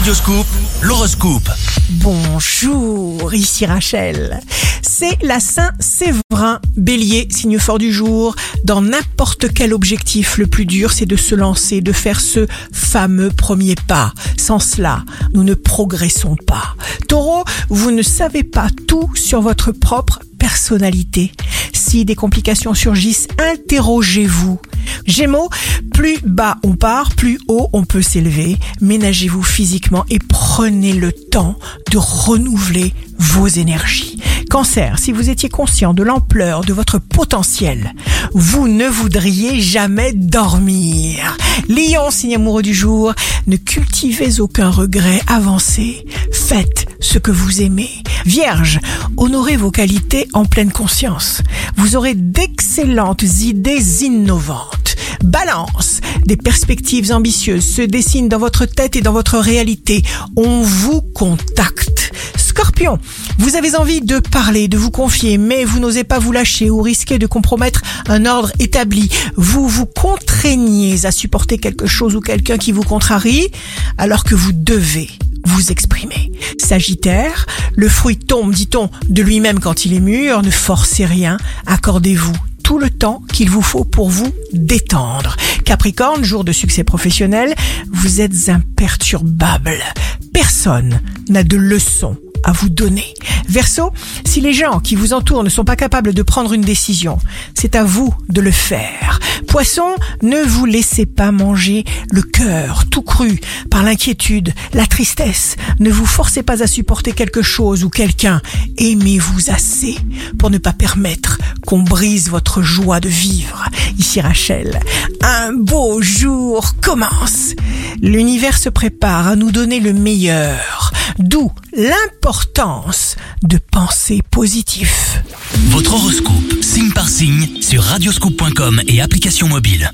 Radioscoop, l'horoscope. Bonjour, ici Rachel. C'est la Saint-Séverin, bélier, signe fort du jour. Dans n'importe quel objectif, le plus dur, c'est de se lancer, de faire ce fameux premier pas. Sans cela, nous ne progressons pas. Taureau, vous ne savez pas tout sur votre propre personnalité. Si des complications surgissent, interrogez-vous. Gémeaux, plus bas on part, plus haut on peut s'élever. Ménagez-vous physiquement et prenez le temps de renouveler vos énergies. Cancer, si vous étiez conscient de l'ampleur de votre potentiel, vous ne voudriez jamais dormir. Lion, signe amoureux du jour, ne cultivez aucun regret, avancez, faites ce que vous aimez. Vierge, honorez vos qualités en pleine conscience. Vous aurez d'excellentes idées innovantes. Balance, des perspectives ambitieuses se dessinent dans votre tête et dans votre réalité. On vous contacte. Scorpion, vous avez envie de parler, de vous confier, mais vous n'osez pas vous lâcher ou risquez de compromettre un ordre établi. Vous vous contraignez à supporter quelque chose ou quelqu'un qui vous contrarie, alors que vous devez vous exprimer. Sagittaire, le fruit tombe, dit-on, de lui-même quand il est mûr, ne forcez rien, accordez-vous tout le temps qu'il vous faut pour vous détendre. Capricorne, jour de succès professionnel, vous êtes imperturbable. Personne n'a de leçons à vous donner. Verseau, si les gens qui vous entourent ne sont pas capables de prendre une décision, c'est à vous de le faire. Poisson, ne vous laissez pas manger le cœur tout cru par l'inquiétude, la tristesse. Ne vous forcez pas à supporter quelque chose ou quelqu'un. Aimez-vous assez pour ne pas permettre qu'on brise votre joie de vivre. Ici Rachel, un beau jour commence. L'univers se prépare à nous donner le meilleur. D'où l'importance de penser positif. Votre horoscope, signe par signe, sur radioscoop.com et application mobile.